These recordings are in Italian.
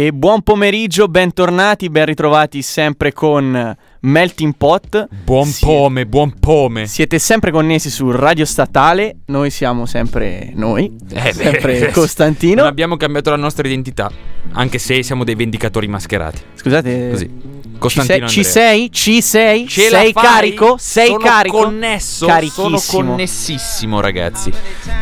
E buon pomeriggio, bentornati, ben ritrovati sempre con Melting Pot. Buon Sì- pome, buon pome. Siete sempre connessi su Radio Statale, noi siamo sempre noi, Eh, beh, sempre Costantino. Non abbiamo cambiato la nostra identità, anche se siamo dei vendicatori mascherati. Scusate, Così. ci, Costantino sei, ci sei? Ci sei? Ce sei carico? Sei sono carico? connesso, Carichissimo. sono connessissimo, ragazzi.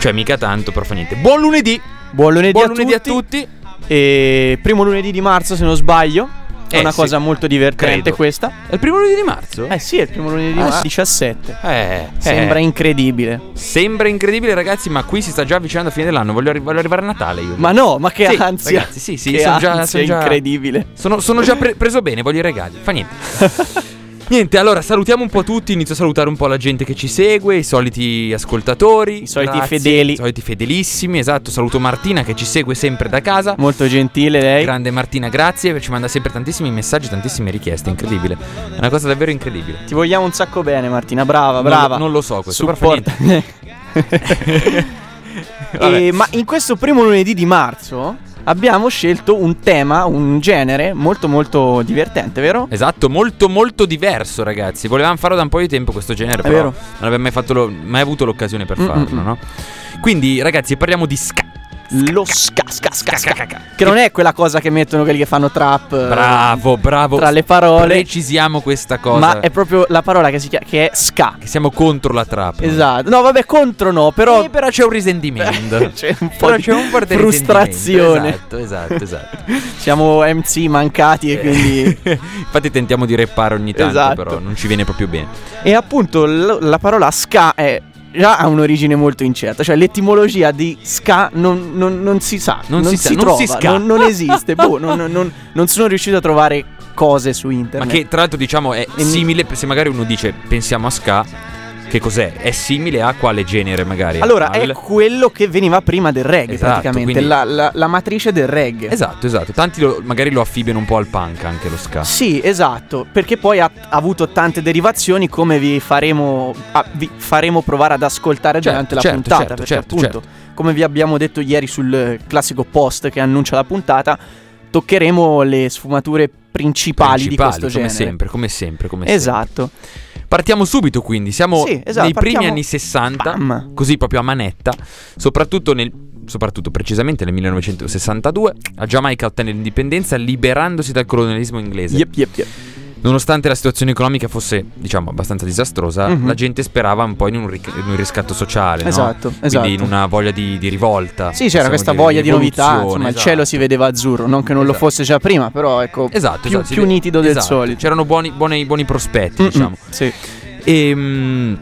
Cioè, mica tanto, però fa niente. Buon lunedì. Buon lunedì, Buon a, lunedì a tutti. E primo lunedì di marzo, se non sbaglio. È Eh, una sì. cosa molto divertente Credo. questa. È il primo lunedì di marzo? Eh sì, è il primo lunedì di Ah, marzo. sì. 17. Eh, Sembra eh. incredibile. Sembra incredibile, ragazzi, ma qui si sta già avvicinando a fine dell'anno. Voglio, arri- voglio arrivare a Natale io. Ma no, ma che Sì, ansia. ragazzi, sì, sì, sono già- sono già- incredibile. Sono, sono già pre- preso bene, voglio i regali. Fa niente. Niente, allora salutiamo un po' tutti. Inizio a salutare un po' la gente che ci segue, i soliti ascoltatori, I soliti Grazie, fedeli. I soliti fedelissimi, esatto. Saluto Martina che ci segue sempre da casa. Molto gentile lei. Grande Martina, grazie. Ci manda sempre tantissimi messaggi, tantissime richieste. Incredibile. È una cosa davvero incredibile. Ti vogliamo un sacco bene, Martina. Brava, Non brava. lo- non lo so questo, però fa Supporta. E, ma in questo primo lunedì di marzo abbiamo scelto un tema, un genere molto molto divertente, vero? Esatto, molto molto diverso, ragazzi. Volevamo farlo da un po' di tempo questo genere, È però vero. non abbiamo mai, fatto lo- mai avuto l'occasione per Mm, farlo, mm, mm. no? Quindi, ragazzi, parliamo di ska. Lo ska, ska, ska, ska. Che non è quella cosa che mettono quelli che fanno trap. eh, Bravo, bravo. Tra le parole. Precisiamo questa cosa. Ma è proprio la parola che si chiama che è ska. Che siamo contro la trap. Esatto. No, vabbè, contro no, però Eh, però c'è un risentimento. c'è un po' Però di c'è un po' di frustrazione. risentimento. Esatto, esatto, esatto. Siamo MC mancati e quindi Infatti tentiamo di reppare ogni tanto, Esatto. però non ci viene proprio bene. E appunto l- la parola ska è già ha un'origine molto incerta, cioè l'etimologia di ska non, non- non si sa, Non si sa, non trova, si ska. non, non esiste, boh, non, non- non sono riuscito a trovare cose su Ma internet. che tra l'altro diciamo è mi- simile, se magari uno dice pensiamo a ska, che cos'è? È simile a quale genere magari? Allora, Al- è quello che veniva prima del reggae, Esatto, praticamente, quindi- la, la- la matrice del reggae. Esatto, esatto. Tanti lo- magari lo affibbiano un po' al punk anche lo ska. Sì, esatto, perché poi ha, ha avuto tante derivazioni come vi faremo, ah, vi faremo provare ad ascoltare Certo, durante la certo, puntata, certo, perché certo, appunto, come vi abbiamo detto ieri sul classico post che annuncia la puntata, toccheremo le sfumature principali, di Principali, questo come genere. sempre, come sempre, come sempre. Esatto. Partiamo subito quindi, siamo Sì, esatto, nei primi anni 60, Bam. così proprio a manetta, soprattutto nel soprattutto precisamente nel 1962, la Giamaica ottenne l'indipendenza liberandosi dal colonialismo inglese. Yep, yep, yep. Nonostante la situazione economica fosse, diciamo, abbastanza disastrosa, Mhm. la gente sperava un po' in un, ric- in un riscatto sociale, no? Esatto, Quindi esatto. in una voglia di, di rivolta. Sì, c'era questa dire, voglia di novità, insomma, il esatto. cielo si vedeva azzurro, non che non lo Esatto. fosse già prima, però ecco, Esatto, più, esatto, più vede- nitido del esatto. solito. C'erano buoni, buoni, buoni prospetti, Mm-mm, diciamo. Sì. E mm,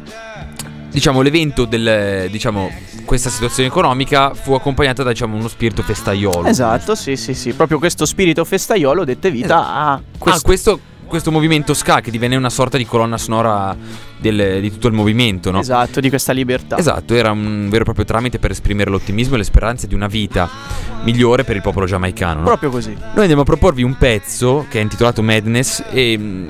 diciamo l'evento del diciamo questa situazione economica fu accompagnata da diciamo uno spirito festaiolo. Esatto, sì, sì, sì. Proprio questo spirito festaiolo dette vita a Questo, questo. questo, questo movimento ska che divenne una sorta di colonna sonora del- di tutto il movimento, no? Esatto, di questa libertà. Esatto, era un vero e proprio tramite per esprimere l'ottimismo e le speranze di una vita migliore per il popolo giamaicano. no? Proprio così. Noi andiamo a proporvi un pezzo che è intitolato Madness e mm,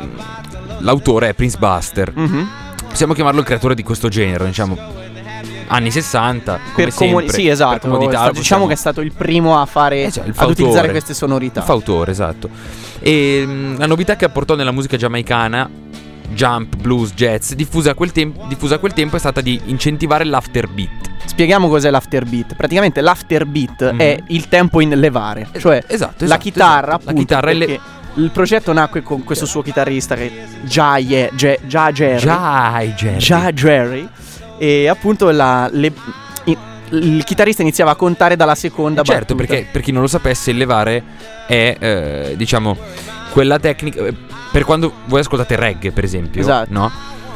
l'autore è Prince Buster. Mhm. Possiamo chiamarlo il creatore di questo genere, diciamo anni 60, come Per sempre, sì, esatto. per comodità, sta- diciamo che è stato il primo a fare Eh, cioè, ad fautore. utilizzare queste sonorità. Il fautore, esatto. E mm, la novità che apportò nella musica giamaicana, jump, blues, jazz, diffusa a quel, tem- diffusa a quel tempo è stata di incentivare l'afterbeat. Spieghiamo cos'è l'afterbeat. Praticamente l'afterbeat Mhm. è il tempo in levare, cioè esatto, la esatto, chitarra, esatto. La appunto, chitarra è le- il progetto nacque con questo suo chitarrista che già è già Jerry. Già, Jerry. Già Jerry. E appunto la- le- il chitarrista iniziava a contare dalla seconda Certo, battuta. perché per chi non lo sapesse, il levare è, eh, diciamo, quella tecnica. eh, per quando voi ascoltate reggae, per esempio, Esatto. no?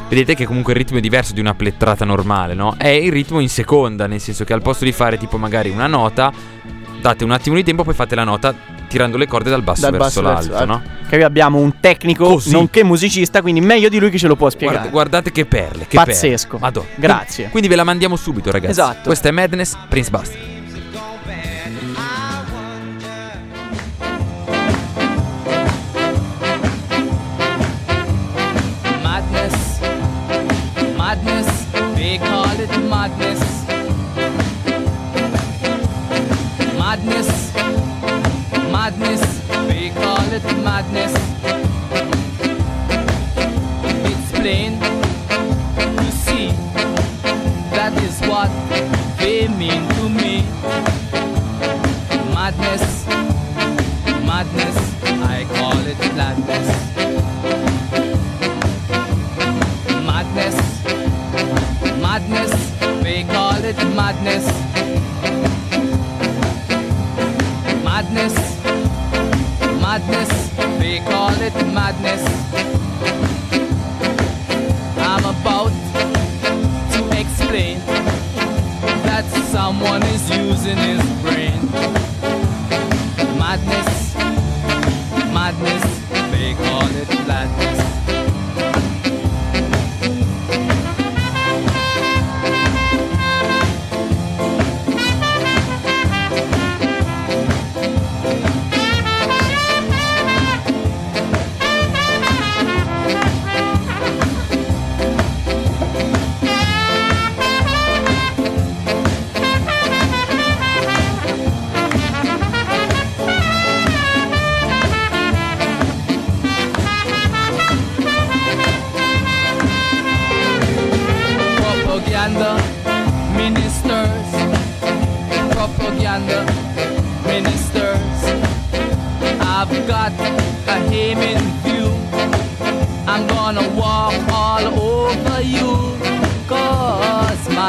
Vedete che comunque il ritmo è diverso di una plettrata normale, no? È il ritmo in seconda, nel senso che al posto di fare tipo magari una nota, date un attimo di tempo, poi fate la nota tirando le corde dal basso Dal verso basso verso l'alto, no? l'alto. Che qui abbiamo un tecnico, Così. nonché musicista, quindi meglio di lui che ce lo può spiegare. Guarda- guardate che perle, che Pazzesco. perle. Madonna. Grazie. Quindi ve la mandiamo subito, ragazzi. Esatto. Questa è Madness, Prince Buster. Madness, madness, they call it madness. It's plain to see that is what they mean to me. Madness, madness, I call it madness. madness, madness, they call it. Madness, call it madness. I'm about to explain that someone is using his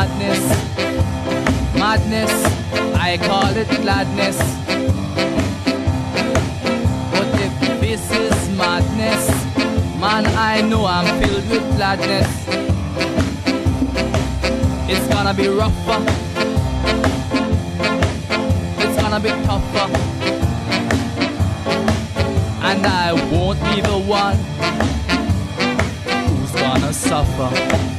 madness, madness, I call it gladness. But if this is madness, man, I know I'm filled with gladness. It's gonna be rougher. It's gonna be tougher. And I won't be the one who's gonna suffer.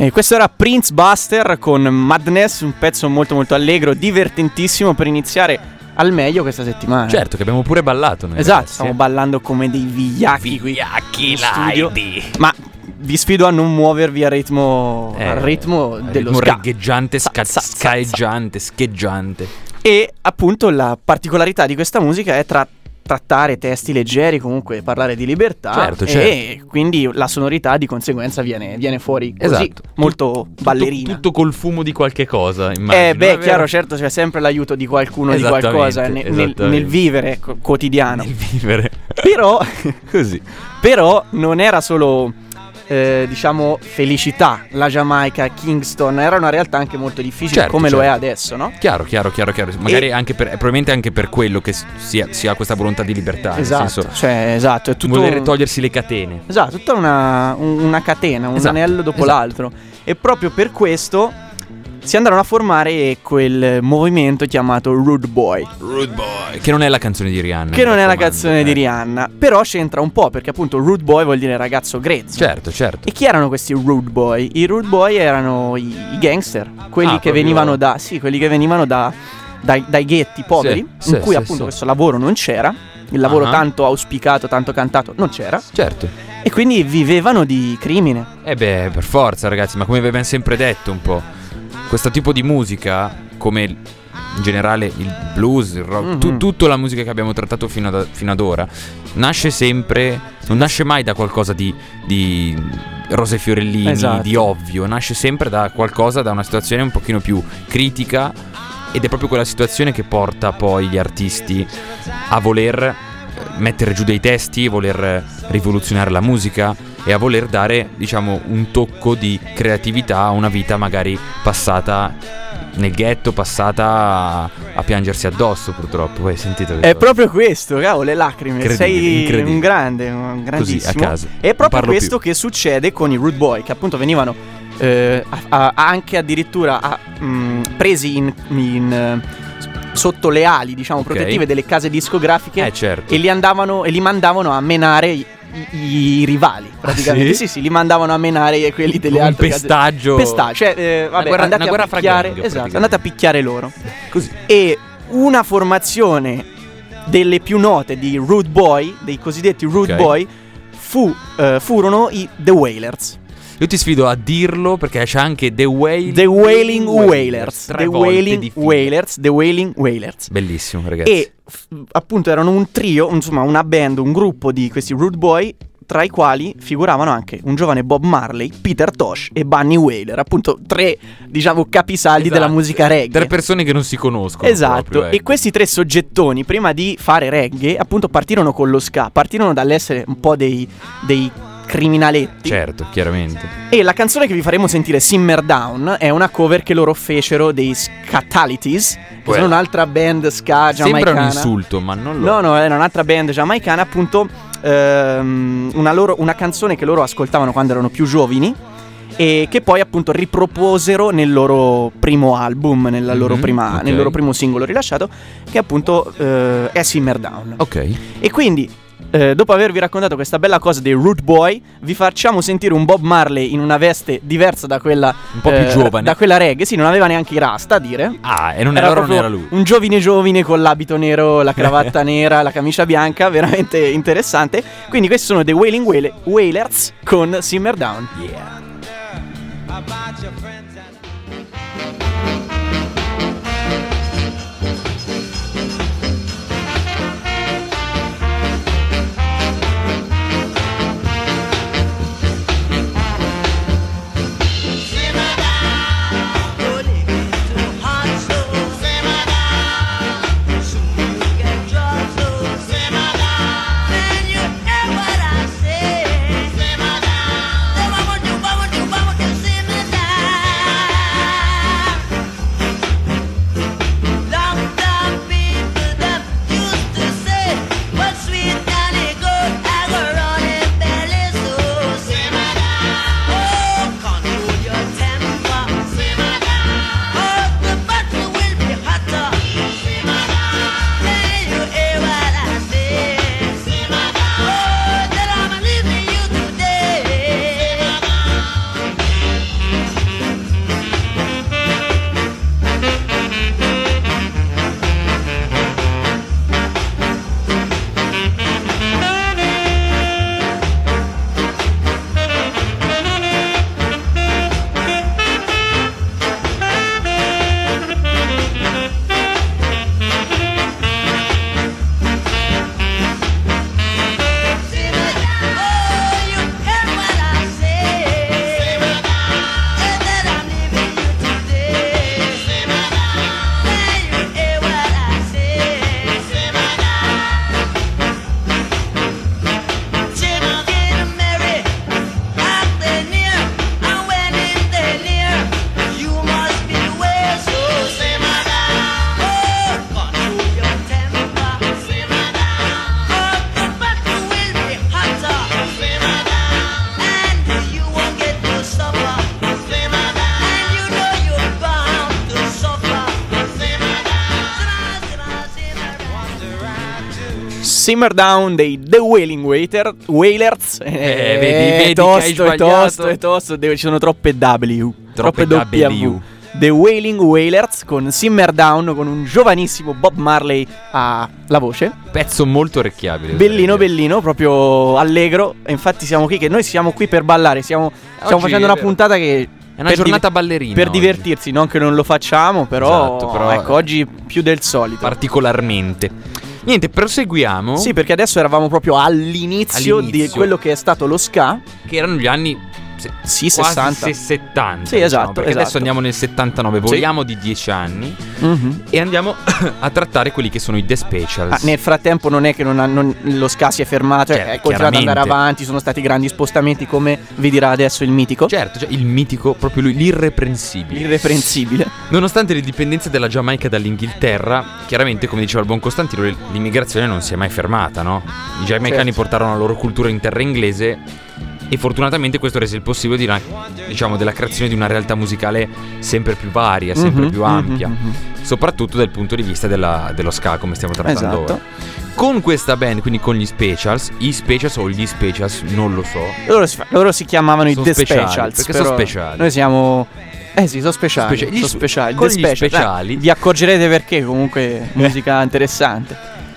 E questo era Prince Buster con Madness, un pezzo molto molto allegro, divertentissimo per iniziare al meglio questa settimana. Certo, che abbiamo pure ballato noi. Esatto, ragazzi, stiamo eh. ballando come dei vigliacchi Vigliacchi, laidi. Ma vi sfido a non muovervi al ritmo, Eh, al ritmo al dello ritmo ska. regheggiante, Sa- sca- sa- sa- scaeggiante, scheggiante. E appunto la particolarità di questa musica è tra- trattare testi leggeri, comunque parlare di libertà. Certo, E quindi la sonorità di conseguenza viene, viene fuori così, Esatto. molto Tutto- ballerina. Tutto, col fumo di qualche cosa, immagino. eh beh, chiaro, certo, c'è sempre l'aiuto di qualcuno, di qualcosa ne- nel, esattamente. nel vivere quotidiano. Nel vivere. Però, Così. però non era solo, eh, diciamo, felicità la Giamaica, Kingston, era una realtà anche molto difficile Certo, come lo è certo. adesso, no? Chiaro, chiaro, chiaro, chiaro. Magari anche per, probabilmente anche per quello che si ha, si ha questa volontà di libertà. Esatto, senso, cioè, esatto, è tutto volere togliersi le catene. Esatto, tutta una, un- una catena, un Esatto, anello dopo esatto. l'altro. E proprio per questo si andarono a formare quel movimento chiamato Rude Boy. Rude Boy. Che non è la canzone di Rihanna. Che non è la canzone di eh. Rihanna, però c'entra un po' perché appunto Rude Boy vuol dire ragazzo grezzo. Certo, certo. E chi erano questi Rude Boy? I Rude Boy erano i, i gangster, quelli Ah, che proprio- venivano da sì, quelli che venivano da dai, dai ghetti poveri, Sì, in sì, cui sì, appunto sì. questo lavoro non c'era. Il lavoro Ah. tanto auspicato, tanto cantato non c'era. Certo. E quindi vivevano di crimine. Eh beh, per forza, ragazzi, ma come vi abbiamo sempre detto un po', questo tipo di musica, come in generale il blues, il rock, Mhm. tu- tutta la musica che abbiamo trattato fino ad, fino ad ora, nasce sempre, non nasce mai da qualcosa di, di rose e fiorellini, Esatto. di ovvio, nasce sempre da qualcosa, da una situazione un pochino più critica ed è proprio quella situazione che porta poi gli artisti a voler eh, mettere giù dei testi, voler rivoluzionare la musica e a voler dare, diciamo, un tocco di creatività a una vita magari passata nel ghetto passata a, a piangersi addosso purtroppo. Poi hai sentito È cosa? proprio questo, cavolo, le lacrime. Incredibile, Sei incredibile. un grande, un grandissimo. a caso. È proprio questo che succede con i Rude Boy, che appunto venivano eh, a- a- anche addirittura a- mh, presi in, in, eh, sotto le ali, diciamo, Ok. protettive delle case discografiche Eh, certo. e li andavano e li mandavano a menare i, i- rivali, praticamente. Ah, sì? sì? sì, li mandavano a menare quelli delle Un altre case- pestaggio. Pestaggio, cioè, eh, vabbè, guerra- andate a picchiare, gang, esatto, andate a picchiare loro. Così. E una formazione delle più note di Rude Boy, dei cosiddetti Rude Ok. Boy, fu, eh, furono i The Wailers. Io ti sfido a dirlo perché c'è anche The Wailing The Wailing Wailers. Tre The Wailing. Wailers. The Wailing Wailers. Bellissimo, ragazzi. E f- appunto erano un trio, insomma una band, un gruppo di questi Rude Boy, tra i quali figuravano anche un giovane Bob Marley, Peter Tosh e Bunny Wailer, appunto tre, diciamo, capisaldi Esatto. della musica reggae. Tre persone che non si conoscono. Esatto, proprio, e ecco. questi tre soggettoni, prima di fare reggae, appunto partirono con lo ska, partirono dall'essere un po' dei, dei criminaletti. Certo, chiaramente. E la canzone che vi faremo sentire, Simmer Down, è una cover che loro fecero dei Scatalities, che Well. sono un'altra band ska Sembra giamaicana. un insulto, ma non lo No, no, era un'altra band giamaicana, appunto, ehm, una, loro- una canzone che loro ascoltavano quando erano più giovani e che poi appunto riproposero nel loro primo album, nella loro Mhm, prima- ok. nel loro primo singolo rilasciato, che appunto eh, è Simmer Down. Ok. E quindi, eh, dopo avervi raccontato questa bella cosa dei Root Boy, vi facciamo sentire un Bob Marley in una veste diversa da quella Un po' più eh, giovane. Da quella reggae, sì, non aveva neanche i rasta a dire. Ah, e non era, allora non era lui. un giovine giovine con l'abito nero, la cravatta nera, la camicia bianca, veramente interessante. Quindi questi sono The Wailing Wail- Wailers con Simmer Down. Yeah. Simmer Down dei The Wailing Waiter, Wailers. Eh, vedi- vedi hai tosto, è tosto, è tosto, deve- ci sono troppe W. Troppe W. The Wailing Wailers con Simmer Down con un giovanissimo Bob Marley alla voce. Pezzo molto orecchiabile. Bellino, bellino, proprio allegro. E infatti siamo qui, che noi siamo qui per ballare. Stiamo, stiamo Oggi facendo è una puntata che. È una giornata ballerina. Per oggi. divertirsi, non che non lo facciamo, però, Esatto, però- ecco, oggi più del solito. Particolarmente. Niente, proseguiamo. Sì, perché adesso eravamo proprio all'inizio, di All'inizio. quello che è stato lo ska. Che erano gli anni se- Sì, quasi 60. se- 70. Sì, diciamo, esatto, perché esatto. adesso andiamo nel 79, voliamo di 10 anni Mhm. e andiamo a trattare quelli che sono i The Specials. Ah, nel frattempo non è che non ha- non- lo ska si è fermato, Certo, è continuato ad andare avanti, sono stati grandi spostamenti come vi dirà adesso il mitico. Certo, cioè il mitico, proprio lui, l'irreprensibile. Irreprensibile. Nonostante l'indipendenza della Giamaica dall'Inghilterra, chiaramente, come diceva il buon Costantino, l'immigrazione non si è mai fermata, no? I giamaicani Certo. portarono la loro cultura in terra inglese e fortunatamente questo rese il possibile di una- diciamo, della creazione di una realtà musicale sempre più varia, sempre Mhm, più mhm, ampia, mhm. soprattutto dal punto di vista della- dello ska, come stiamo trattando Esatto. ora. Con questa band, quindi con gli Specials, i Specials o gli Specials, non lo so. Loro si, loro si chiamavano Sono i The speciali, Specials. perché sono speciali. Noi siamo. Eh sì, sono speciali. Specia- gli sono spe- speciali. con Specials. speciali- Eh, vi accorgerete perché, comunque, musica interessante.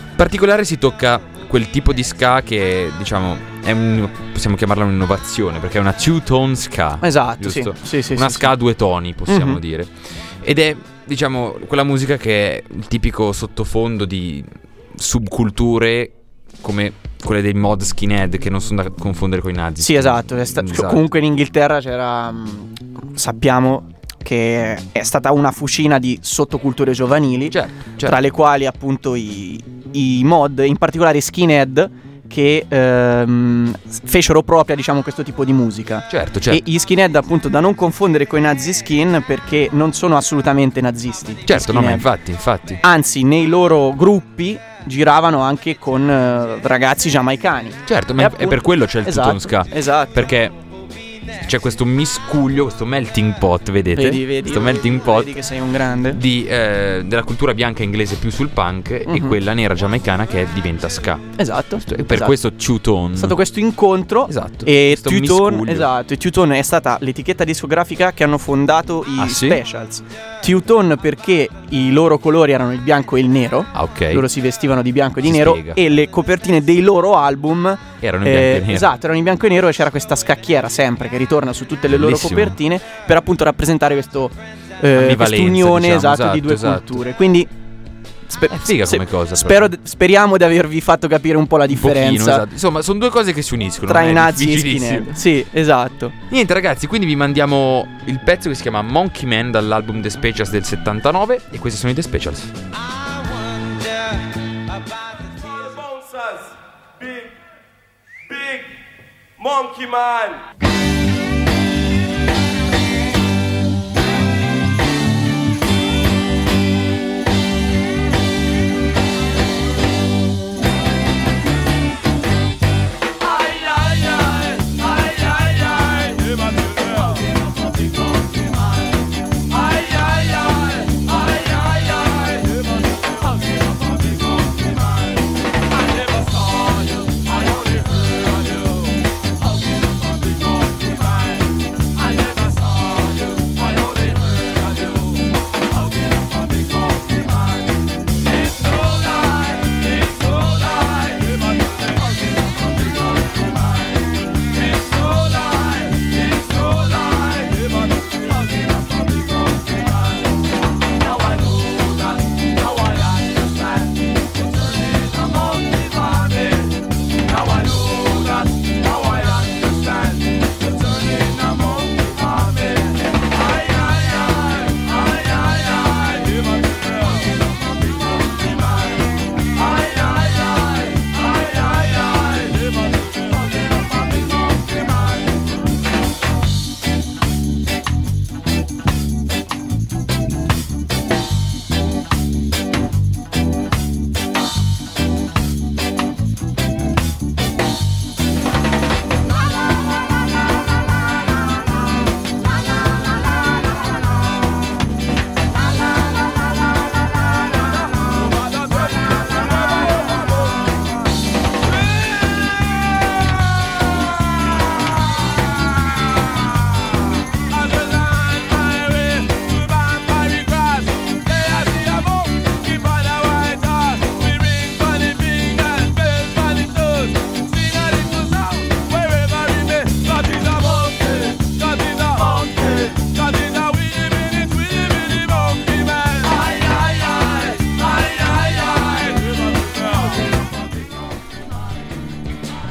In particolare si tocca quel tipo di ska che diciamo è un, possiamo chiamarla un'innovazione perché è una two-tone ska. Esatto, sì. giusto? Sì, sì, una sì, ska a due toni, possiamo Mhm. dire. Ed è diciamo quella musica che è il tipico sottofondo di subculture come quelle dei mod skinhead che non sono da confondere con i nazi. Sì, esatto. sta- Esatto. Comunque in Inghilterra c'era. mh, sappiamo che è stata una fucina di sottoculture giovanili. Certo, certo. Tra le quali appunto i, i mod, in particolare i skinhead, che ehm, fecero propria, diciamo, questo tipo di musica. Certo, certo. E gli skinhead, appunto, da non confondere con i nazi skin, perché non sono assolutamente nazisti. certo, no, ma infatti, infatti. Anzi, nei loro gruppi giravano anche con eh, ragazzi giamaicani. Certo, ma E è appunto- per quello c'è il esatto, two-tone ska. Esatto. Perché c'è questo miscuglio, questo melting pot, vedete? Vedi, vedi, questo melting pot vedi che sei un grande. di, eh, della cultura bianca inglese più sul punk e Mhm. quella nera giamaicana che diventa ska. Esatto. E per esatto. questo two-tone. è stato questo incontro Esatto. E Tutone, esatto, e Tutone è stata l'etichetta discografica che hanno fondato i Ah, sì? Specials. Tutone perché i loro colori erano il bianco e il nero. Ah, ok. Loro si vestivano di bianco e di Si nero spiega. e le copertine dei loro album Erano in bianco e nero. Esatto, erano in bianco e nero e c'era questa scacchiera sempre che ritorna su tutte le loro Bellissimo. copertine per appunto rappresentare questo eh, quest'unione diciamo, esatto, esatto, di due esatto. culture. Quindi spe- È figa se- come cosa, spero- speriamo di avervi fatto capire un po' la Un pochino, differenza esatto. Insomma, sono due cose che si uniscono. tra i nazi e skinhead. Sì, esatto. Niente ragazzi, quindi vi mandiamo il pezzo che si chiama Monkey Man dall'album The Specials del 79 e questi sono i The Specials. Big, big monkey man.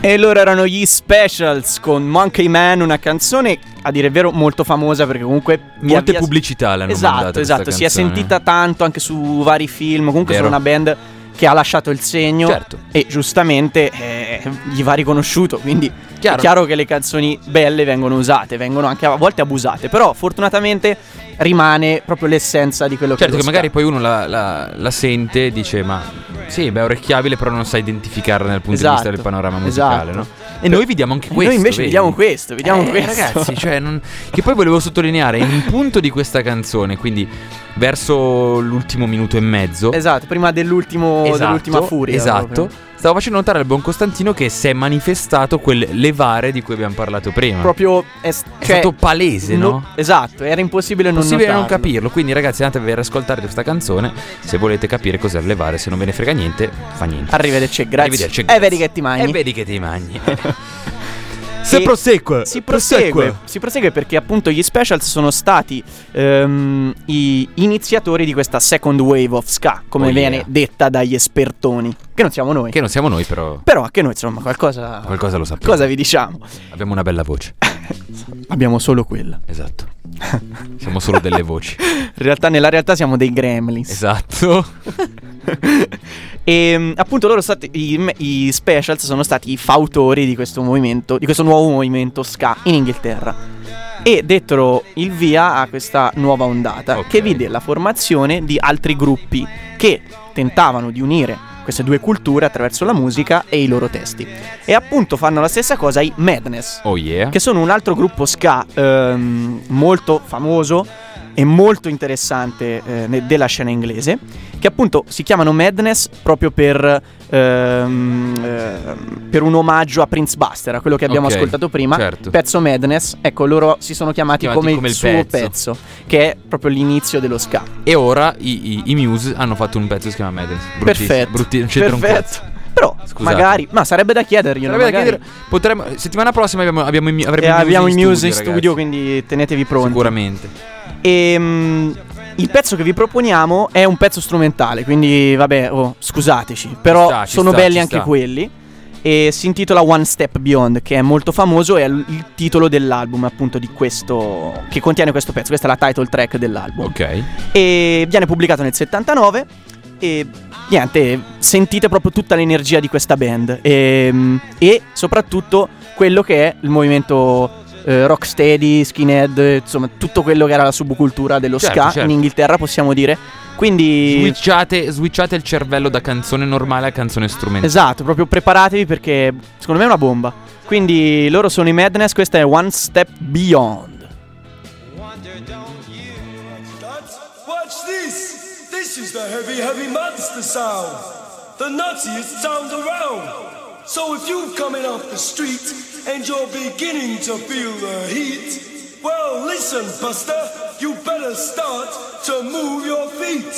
E loro erano gli Specials con Monkey Man, una canzone a dire il vero molto famosa perché comunque Molte via- pubblicità l'hanno Esatto, esatto, si è sentita tanto anche su vari film, comunque Vero. sono una band che ha lasciato il segno Certo. e giustamente eh, gli va riconosciuto, quindi Chiaro. è chiaro che le canzoni belle vengono usate, vengono anche a volte abusate, però fortunatamente rimane proprio l'essenza di quello Certo che che è lo magari poi uno la, la- la sente e dice ma sì, beh, è orecchiabile però non sa identificarla dal punto di vista Esatto, del panorama musicale, esatto. no? E noi vediamo anche E questo. Noi invece vedi? vediamo questo, vediamo Eh, questo. Ragazzi, cioè, non- che poi volevo sottolineare in un punto di questa canzone, quindi verso l'ultimo minuto e mezzo. Esatto, prima dell'ultimo, Esatto, dell'ultima furia. Esatto. proprio. Stavo facendo notare al buon Costantino che si è manifestato quel levare di cui abbiamo parlato prima. Proprio è, s- È cioè, stato palese, no? Esatto, era impossibile non Possibile non notarlo. capirlo, quindi ragazzi andatevi a ascoltare questa canzone se volete capire cos'è il levare, se non ve ne frega niente, fa niente. Arrivederci, grazie. Arrivederci, E grazie. vedi che ti mangi. E vedi che ti mangi. Se prosegue. Si prosegue, si prosegue perché appunto gli specials sono stati ehm, i iniziatori di questa second wave of ska, come Oh, viene yeah. detta dagli espertoni, che non siamo noi. Che non siamo noi, però Però anche noi insomma qualcosa, qualcosa lo sappiamo. cosa vi diciamo? Abbiamo una bella voce. Abbiamo solo quella. Esatto. Siamo solo delle voci. In realtà nella realtà siamo dei gremlins. Esatto. E mm, appunto loro stati, i, i specials sono stati i fautori di questo movimento, di questo nuovo movimento ska in Inghilterra. E dettero il via a questa nuova ondata Ok. che vide la formazione di altri gruppi che tentavano di unire queste due culture attraverso la musica e i loro testi. E appunto fanno la stessa cosa i Madness, Oh yeah. che sono un altro gruppo ska ehm, molto famoso e molto interessante eh, della scena inglese, che appunto si chiamano Madness proprio per, ehm, ehm, per un omaggio a Prince Buster, a quello che abbiamo Ok, ascoltato prima. certo. Pezzo Madness, ecco, loro si sono chiamati, Chiamati come, come il suo pezzo. pezzo, che è proprio l'inizio dello ska. E ora i, i- i Muse hanno fatto un pezzo che si chiama Madness. Bruttissimo, Perfetto. brutti- non c'entra un perfetto. cazzo. Però, Scusate. magari, ma sarebbe da chiederglielo. Sarebbe da chiedere- potremmo- settimana prossima abbiamo, abbiamo, i- avremo E Muse abbiamo i Muse in studio, studio, quindi tenetevi pronti. Sicuramente. E mm, il pezzo che vi proponiamo è un pezzo strumentale, quindi vabbè, oh, scusateci, però sta, sono sta, belli anche sta. quelli. E si intitola One Step Beyond, che è molto famoso, è il titolo dell'album, appunto, di questo. che contiene questo pezzo. Questa è la title track dell'album. Ok. E viene pubblicato nel 79. E niente, sentite proprio tutta l'energia di questa band. E, e soprattutto quello che è il movimento eh, rocksteady, skinhead, insomma, tutto quello che era la subcultura dello Certo, ska certo. in Inghilterra, possiamo dire. Quindi. Switchate, switchate il cervello da canzone normale a canzone strumentale. Esatto, proprio preparatevi perché secondo me è una bomba. Quindi loro sono i Madness, questa è One Step Beyond. This is the heavy, heavy monster sound. The nuttiest sound around. So if you're coming off the street and you're beginning to feel the heat, well, listen, Buster, you better start to move your feet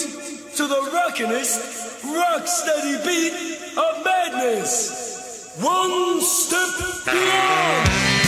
to the rockinest, rock steady beat of madness. One step beyond.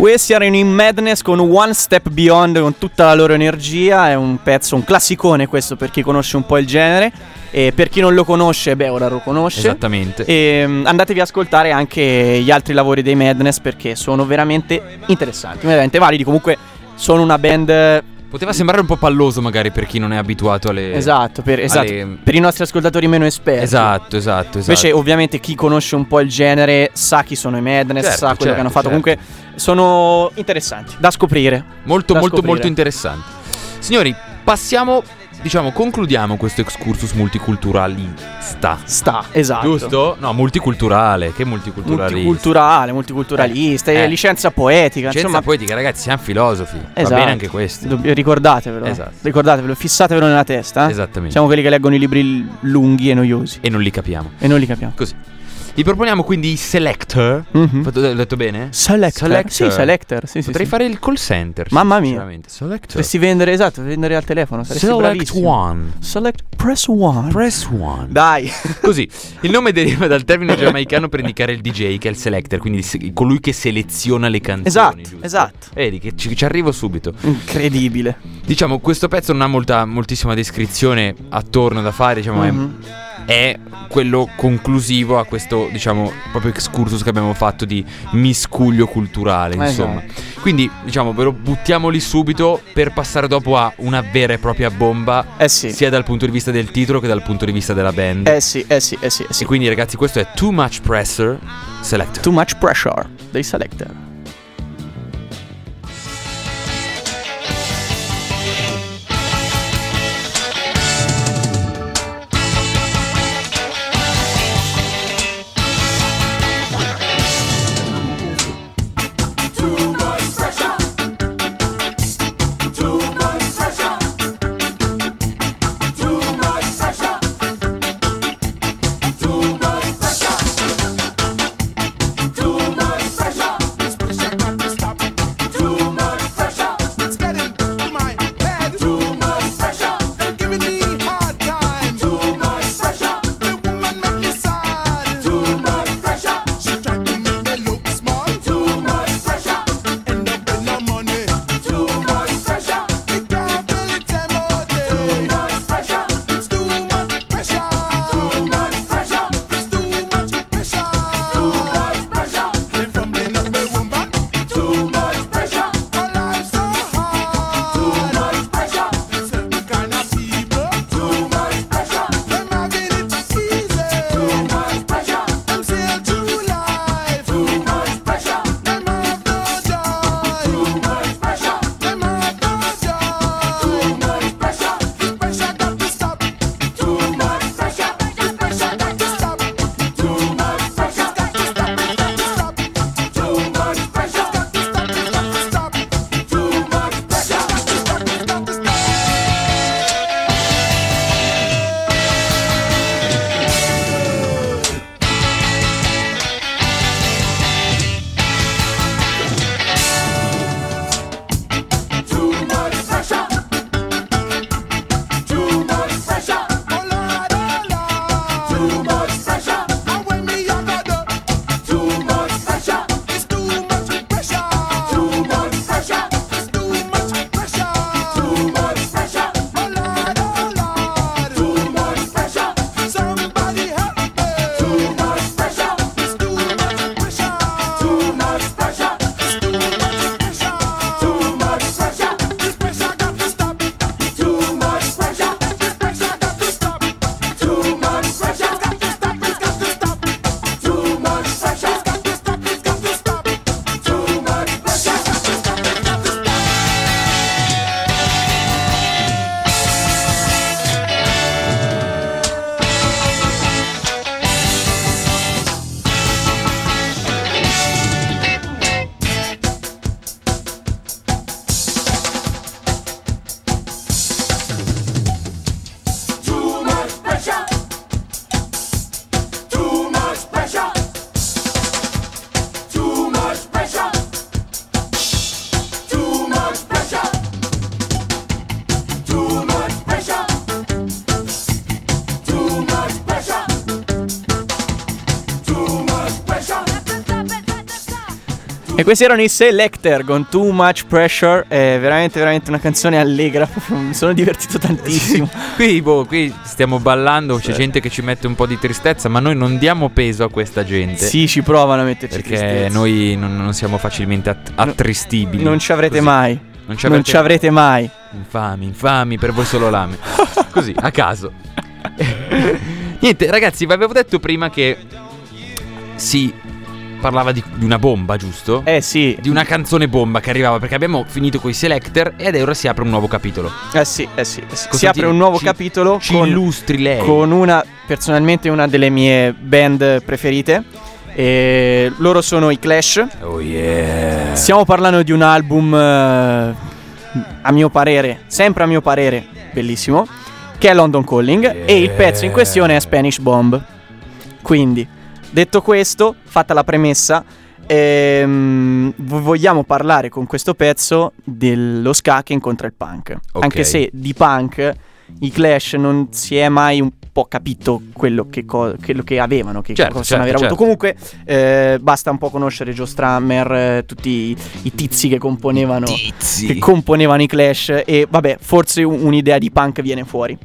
Questi erano in Madness con One Step Beyond con tutta la loro energia. È un pezzo, un classicone questo per chi conosce un po' il genere. E per chi non lo conosce, beh, ora lo conosce. Esattamente. E mm, andatevi a ascoltare anche gli altri lavori dei Madness perché sono veramente interessanti, veramente validi. Comunque sono una band Poteva sembrare un po' palloso magari per chi non è abituato alle... Esatto, per, esatto, alle- per i nostri ascoltatori meno esperti. Esatto, esatto, esatto. Invece, ovviamente, chi conosce un po' il genere sa chi sono i Madness, Certo, sa quello certo, che hanno fatto. certo. Comunque, sono interessanti da scoprire. molto da molto scoprire. molto interessante. Signori, passiamo, diciamo, concludiamo questo excursus multiculturalista. Sta, esatto. Giusto? No, multiculturale, che multiculturalista. Multiculturale, multiculturalista, Eh, eh. licenza poetica. Scienza insomma, poetica, ragazzi, siamo filosofi. Va Esatto. bene anche questo. Dobb- ricordatevelo. Esatto. Ricordatevelo, fissatevelo nella testa. eh. Esattamente. Siamo quelli che leggono i libri lunghi e noiosi. E non li capiamo. E non li capiamo. Così. Vi proponiamo quindi i selector. Mhm. Fatto- Ho detto bene? Selector. Selector. Sì, selector. Sì, Potrei sì. fare il call center. Mamma mia. Selector. Potresti vendere, esatto, vendere al telefono. Saresti Select bravissimo. one. Select press one. Press one. Dai. Così, il nome deriva dal termine giamaicano per indicare il DJ, che è il selector, quindi colui che seleziona le canzoni. Esatto, giusto? esatto. Vedi che ci, ci arrivo subito. Incredibile. Diciamo, questo pezzo non ha molta, moltissima descrizione attorno da fare, diciamo, è- Mhm. È, quello conclusivo a questo, diciamo, proprio excursus che abbiamo fatto di miscuglio culturale, insomma. Quindi, diciamo, ve lo buttiamo lì subito per passare dopo a una vera e propria bomba, Eh sì. sia dal punto di vista del titolo che dal punto di vista della band. Eh sì, eh sì, eh sì, eh sì. E quindi, ragazzi, questo è Too Much Pressure Selector. Too much pressure dei selector. Questi erano i Selector con Too Much Pressure. È veramente, veramente una canzone allegra. Mi sono divertito tantissimo. Qui, boh, qui stiamo ballando, c'è gente che ci mette un po' di tristezza, ma noi non diamo peso a questa gente. Sì, ci provano a metterci Perché tristezza. noi non, non siamo facilmente att- attristibili. Non ci avrete Così. mai. Non ci Non avrete, ci avrete mai. Infami, infami, per voi solo lame. Così, a caso. Niente, ragazzi, vi avevo detto prima che si parlava di, di una bomba, giusto? Eh sì. Di una canzone bomba che arrivava perché abbiamo finito con i selector ed ora si apre un nuovo capitolo. Eh sì, eh sì. eh sì. Si apre un nuovo ci- capitolo Ci con, illustri lei. con una, personalmente una delle mie band preferite. E loro sono i Clash. Oh yeah. Stiamo parlando di un album, eh, a mio parere, sempre a mio parere, bellissimo, che è London Calling e il pezzo in questione è Spanish Bomb. Quindi, detto questo, fatta la premessa, ehm, vogliamo parlare con questo pezzo dello ska che incontra il punk. Ok. Anche se di punk i Clash non si è mai un po' capito quello che, co- quello che avevano, che Certo, possono certo, aver avuto. certo. Comunque, eh, basta un po' conoscere Joe Strummer, eh, tutti i, i tizi che componevano, Tizi. che componevano i Clash e vabbè, forse un- un'idea di punk viene fuori.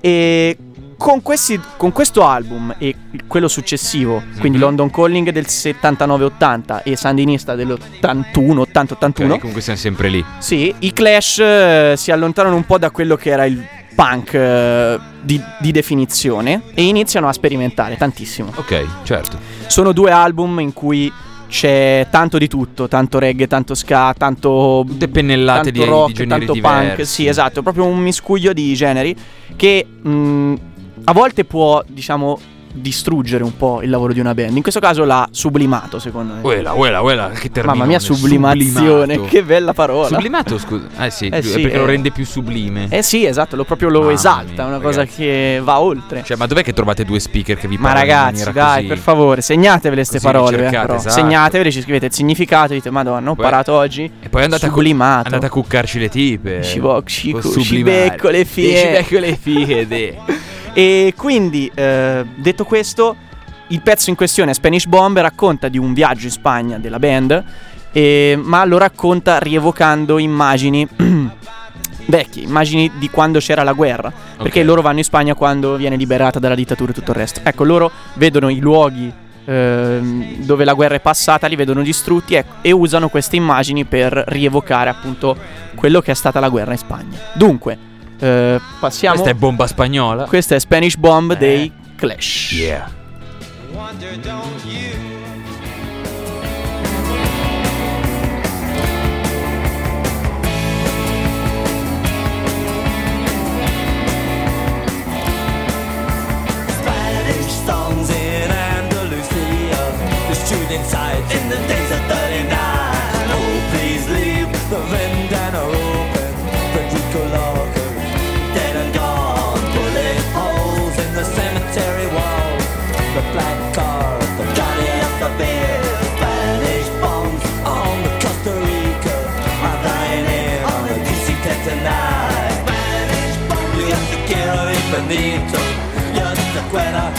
E con, questi- con questo album e quello successivo, quindi Mhm. London Calling del 79-80 e Sandinista dell'81, 80-81, Ok, comunque siamo sempre lì. sì, i Clash eh, si allontanano un po' da quello che era il punk eh, di, di definizione e iniziano a sperimentare tantissimo. Ok, certo. Sono due album in cui c'è tanto di tutto, tanto reggae, tanto ska, tanto Tutte pennellate tanto di, rock, di tanto diversi. punk, sì, esatto, proprio un miscuglio di generi che mh, a volte può, diciamo, distruggere un po' il lavoro di una band. In questo caso l'ha sublimato, secondo me. Quella, quella, quella, che termine. Mamma mia, sublimazione, che bella parola. Sublimato, scusa. Eh sì, Eh sì, perché eh. lo rende più sublime. Eh sì, esatto, lo proprio lo Mamma esalta, è mia, una cosa ragazzi. che va oltre. Cioè, ma dov'è che trovate due speaker che vi Ma parlano in ragazzi, dai, così? per favore, segnatevele queste parole. eh, ricercate, però. esatto. Segnatevele, ci scrivete il significato, dite Madonna, ho Poi- parato oggi. E poi andate a, cu- sublimato. andate a cuccarci le tipe. Ci becco le fie. Ci becco le fie. E quindi, eh, detto questo, il pezzo in questione, Spanish Bomb, racconta di un viaggio in Spagna della band, eh, ma lo racconta rievocando immagini vecchie, immagini di quando c'era la guerra. Perché Ok. loro vanno in Spagna quando viene liberata dalla dittatura e tutto il resto. Ecco, loro vedono i luoghi ehm, dove la guerra è passata, li vedono distrutti ecco, e usano queste immagini per rievocare appunto quello che è stata la guerra in Spagna. Dunque, eh, passiamo... Questa è bomba spagnola. Questa è Spanish Bomb Eh. dei Clash. Yeah. Spanish songs in Andalusia. The shooting sights Just the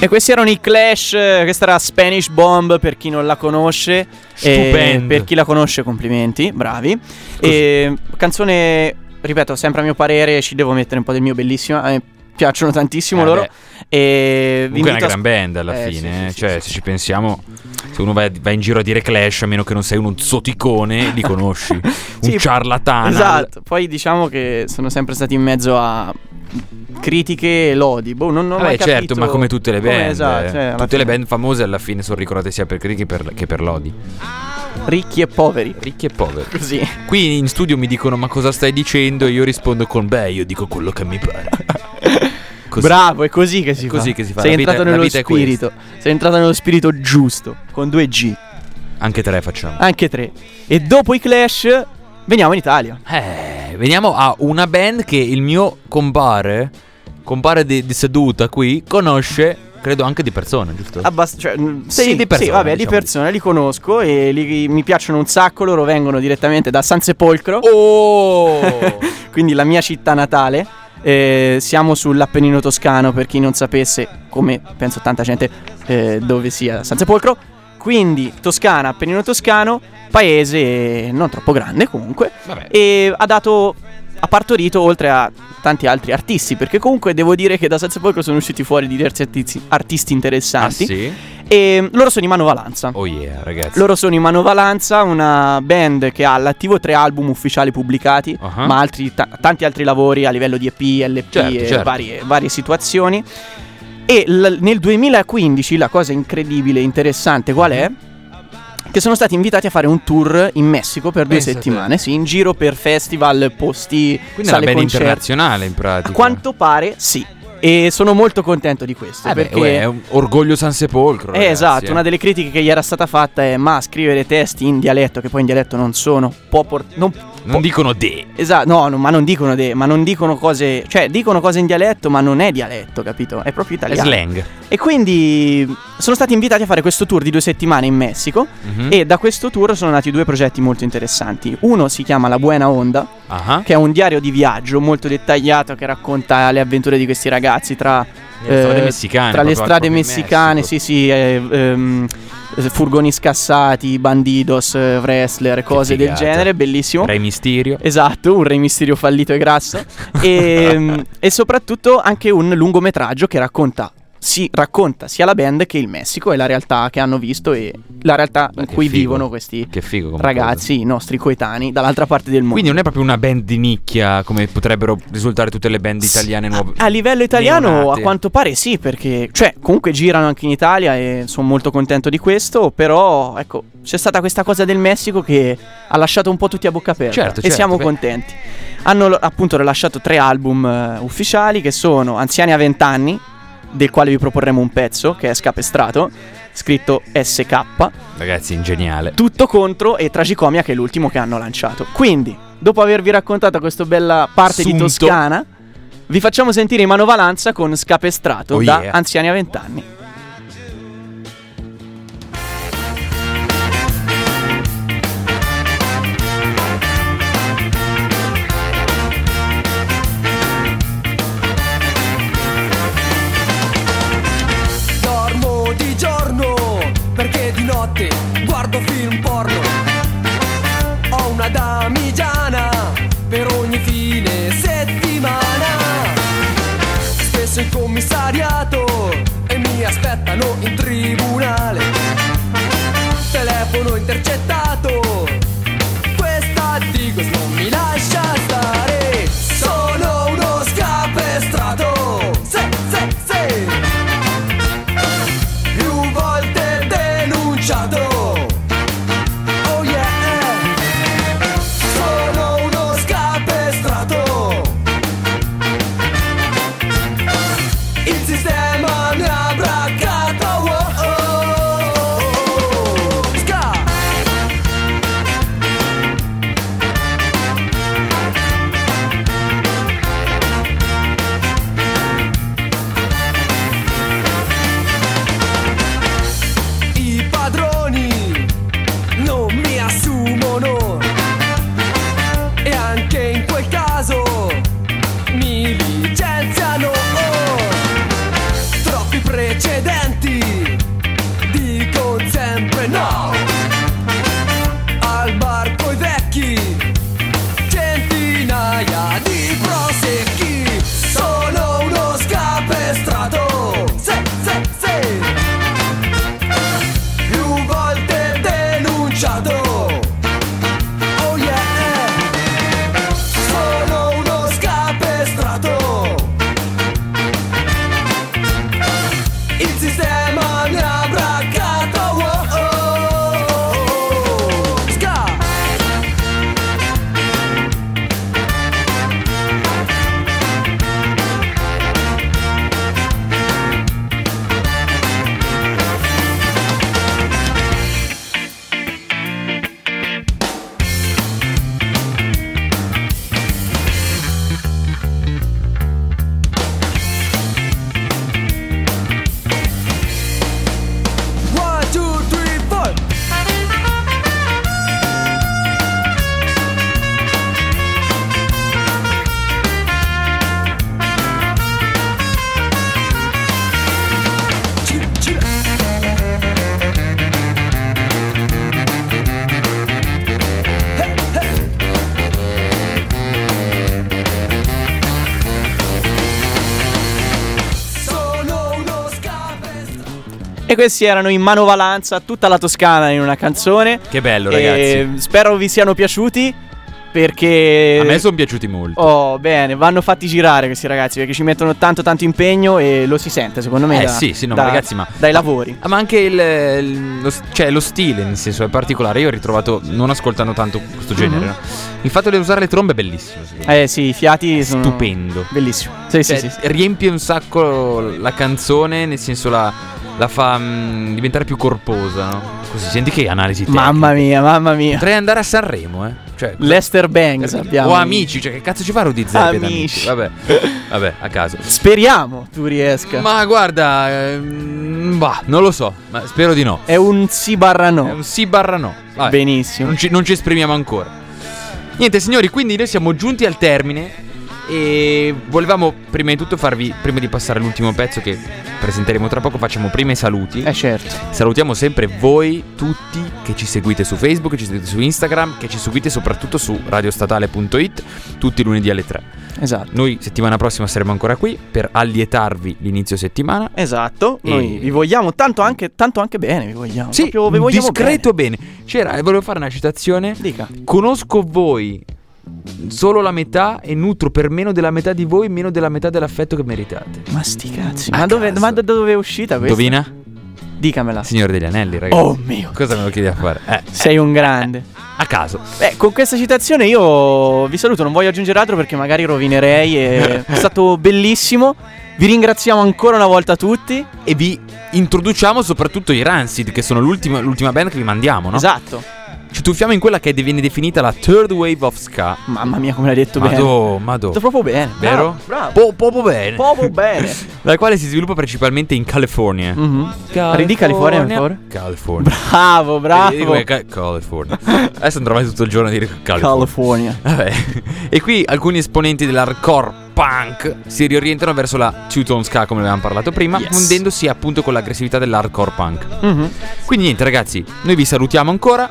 E questi erano i Clash, eh, questa era Spanish Bomb per chi non la conosce. Stupendo. per chi la conosce, complimenti, bravi. E canzone, ripeto, sempre a mio parere, ci devo mettere un po' del mio bellissimo. A me piacciono tantissimo Eh, loro. beh. E Comunque è una gran band alla Eh, fine, sì, eh. sì, cioè sì, se ci pensiamo, se uno va, va in giro a dire Clash, a meno che non sei uno zoticone, li conosci. Un Sì, ciarlatano. Esatto, poi diciamo che sono sempre stati in mezzo a critiche e lodi. Boh, non, non Vabbè, certo, ma come tutte le band. esatto, cioè, alla tutte le fine. band famose alla fine sono ricordate sia per critiche per- che per lodi. Ricchi e poveri. Ricchi e poveri. Così. Qui in studio mi dicono ma cosa stai dicendo? E io rispondo con beh, io dico quello che mi pare. Così. Bravo, è così che si È fa. così che si fa, Sei la entrato nello vita è spirito. Sei entrato nello spirito giusto. Con due G. Anche tre facciamo. Anche tre. E dopo i Clash, veniamo in Italia. Eh, veniamo a una band che il mio compare, compare di, di seduta qui, conosce, credo anche di persona, giusto? Abbast- cioè, mm, Sì, sì, di persone, sì, vabbè, di diciamo. persone li conosco e li- mi piacciono un sacco. Loro vengono direttamente da San Sepolcro. Oh! quindi la mia città natale. Eh, siamo sull'Appennino toscano, per chi non sapesse, come penso tanta gente, eh, dove sia San Sepolcro. Quindi Toscana, Appennino toscano, paese non troppo grande comunque. Vabbè. E ha dato, ha partorito oltre a tanti altri artisti, perché comunque devo dire che da San Sepolcro sono usciti fuori diversi artisti, artisti Ah interessanti. sì? E loro sono i Mano Valanza. Oh yeah, ragazzi. Loro sono i Manovalanza, una band che ha all'attivo tre album ufficiali pubblicati, Uh-huh. ma altri, ta- tanti altri lavori a livello di EP, LP Certo, e certo. Varie, varie situazioni. E l- nel 2015 la cosa incredibile e interessante qual è? Che sono stati invitati a fare un tour in Messico per due Pensa te. settimane, sì, in giro per festival, posti, Quindi sale concerti. internazionale in pratica. A quanto pare sì. E sono molto contento di questo. Eh beh, perché uè, è un orgoglio San Sepolcro. eh, ragazzi, esatto, eh. una delle critiche che gli era stata fatta è ma scrivere testi in dialetto, che poi in dialetto non sono, può port- non Non dicono de. Esatto, no, no, ma non dicono de, ma non dicono cose, cioè dicono cose in dialetto, ma non è dialetto, capito? È proprio È italiano. slang. E quindi sono stati invitati a fare questo tour di due settimane in Messico Mhm. e da questo tour sono nati due progetti molto interessanti. Uno si chiama La Buena Onda, Ah. che è un diario di viaggio molto dettagliato che racconta le avventure di questi ragazzi tra Le strade eh, messicane, Tra le strade messicane, sì, sì, eh, ehm, furgoni scassati, bandidos, eh, wrestler, cose del genere, bellissimo. Re Mysterio. Esatto, un Re Mysterio fallito e grasso. e, e soprattutto anche un lungometraggio che racconta, si racconta sia la band che il Messico e la realtà che hanno visto e la realtà Beh, in cui figo. vivono questi ragazzi, i nostri coetanei, dall'altra parte del mondo. Quindi non è proprio una band di nicchia come potrebbero risultare tutte le band italiane nuove. A livello italiano, neonate. a quanto pare sì, perché cioè, comunque girano anche in Italia e sono molto contento di questo. Però, ecco, c'è stata questa cosa del Messico che ha lasciato un po' tutti a bocca aperta. Certo, e certo, siamo beh. contenti. Hanno appunto rilasciato tre album eh, ufficiali che sono Anziani a 20 anni, del quale vi proporremo un pezzo che è Scapestrato, scritto SK, Ragazzi, ingeniale. Tutto contro e Tragicomia che è l'ultimo che hanno lanciato. Quindi, dopo avervi raccontato questa bella parte di Assunto. Toscana, vi facciamo sentire in manovalanza con Scapestrato Oh da yeah. Anziani a 20 questi erano in manovalanza tutta la Toscana in una canzone. Che bello, ragazzi. spero vi siano piaciuti perché A me sono piaciuti molto. Oh, bene, vanno fatti girare questi ragazzi perché ci mettono tanto tanto impegno e lo si sente secondo me Eh, da- sì, sì, no, da- ma ragazzi, ma- dai lavori. Ah, ma anche il, il- lo, cioè, lo stile, nel senso, è particolare. Io ho ritrovato, non ascoltando tanto questo genere, Mhm. no? il fatto di usare le trombe è bellissimo. Eh sì, i fiati sono Stupendo. Bellissimo. Sì, Cioè, sì, sì. riempie un sacco la canzone, nel senso la, la fa mm, diventare più corposa, no? Così, senti che analisi tecnica. Mamma mia, mamma mia. Potrei andare a Sanremo, eh. Cioè, Lester Bangs abbiamo. o amici, cioè che cazzo ci fa Rudy Zeppi Amici. Vabbè, vabbè, a caso. Speriamo tu riesca. Ma guarda, ehm, bah, non lo so, ma spero di no. È un sì barra È no. un sì barra no. Vabbè, Benissimo. Non ci, non ci esprimiamo ancora. Niente, signori, quindi noi siamo giunti al termine. E volevamo prima di tutto farvi, prima di passare all'ultimo pezzo che presenteremo tra poco, facciamo prima i saluti. Eh certo. Salutiamo sempre voi tutti che ci seguite su Facebook, che ci seguite su Instagram, che ci seguite soprattutto su radiostatale.it tutti i lunedì alle 3. Esatto. Noi settimana prossima saremo ancora qui per allietarvi l'inizio settimana. Esatto, E- noi vi vogliamo tanto anche, tanto anche bene, vi vogliamo. Sì, Proprio vi vogliamo discreto bene. C'era, e volevo fare una citazione. bene. Dica. Conosco voi solo la metà e nutro per meno della metà di voi meno della metà dell'affetto che meritate. Ma sti cazzi. Ma dove, ma da dove è uscita questa? Indovina? Dicamela. Signore degli Anelli, ragazzi. Oh mio. Cosa me lo chiedi a fare? Eh, Sei un grande. a caso. Beh, con questa citazione io vi saluto, non voglio aggiungere altro perché magari rovinerei. È stato bellissimo. Vi ringraziamo ancora una volta tutti. E vi introduciamo soprattutto i Rancid, che sono l'ultima, l'ultima band che vi mandiamo, no? Esatto. Ci tuffiamo in quella che viene definita la third wave of ska. Mamma mia, come l'hai detto bene. Madò, madò. Proprio bene. Vero? Bravo. bravo. Po- proprio bene. Proprio bene. La quale si sviluppa principalmente in California. Mhm. Ridi California, per favore. California. Bravo, bravo. Che ca- California. Adesso andrò avanti tutto il giorno a dire California. California. Vabbè. E qui alcuni esponenti dell'hardcore punk si riorientano verso la two-tone ska come avevamo parlato prima, Yes. fondendosi appunto con l'aggressività dell'hardcore punk. Mhm. Quindi niente ragazzi, noi vi salutiamo ancora.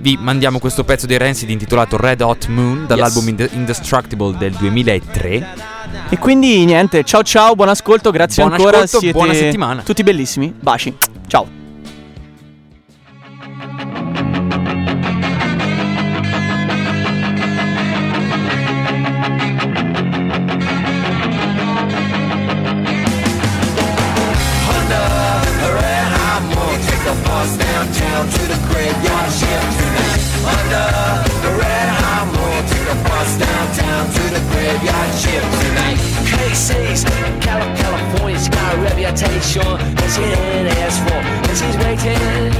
Vi mandiamo questo pezzo dei Rancid intitolato Red Hot Moon dall'album Inde- Indestructible del 2003. E quindi niente, ciao ciao, buon ascolto, grazie Buon ancora. ascolto, siete buona settimana. Tutti bellissimi. Baci. Ciao. Casey's Cal- California's got a reputation that she didn't ask for, and she's waiting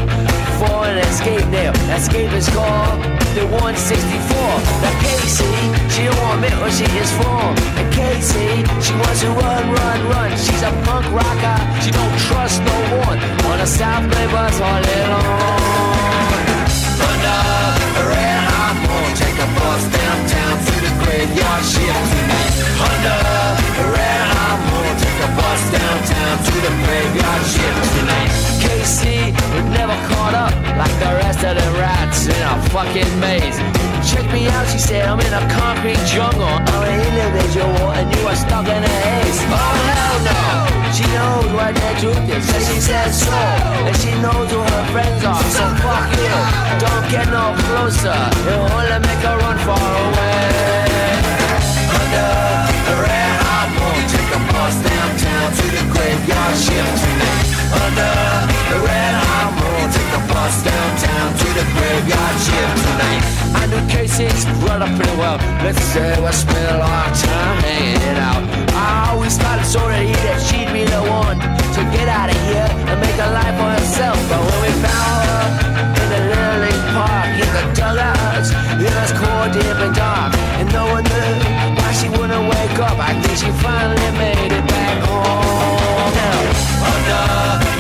for an escape now. Escape is called the 164. Now Casey, she don't want admit what she is from. And Casey, she wants to run, run, run. She's a punk rocker. She don't trust no one. On a South Bay bus all fucking maze. Check me out, she said, I'm in a concrete jungle. I'm an individual and you are stuck in a haze. Oh hell no! She knows what the truth is, and she says so. And she knows who her friends are, so fuck you. Don't get no closer, it'll only make her run far away. Under the red hot moon, take a bus downtown to the graveyard shift. Under the red hot moon, take a bus downtown to the graveyard shift tonight. I knew Casey's brother pretty well. Let's say we spent a lot of time hanging out. I always thought it's already that she'd be the one to get out of here and make a life for herself. But when we found her in the Little Park, in the dugouts, it was cold, deep and dark, and no one knew why she wouldn't wake up. I think she finally made it back home. Now, under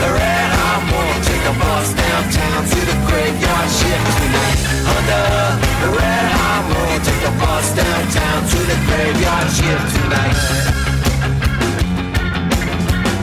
the red bus downtown to the graveyard shift tonight. Under the red hot moon, take a bus downtown to the graveyard shift tonight.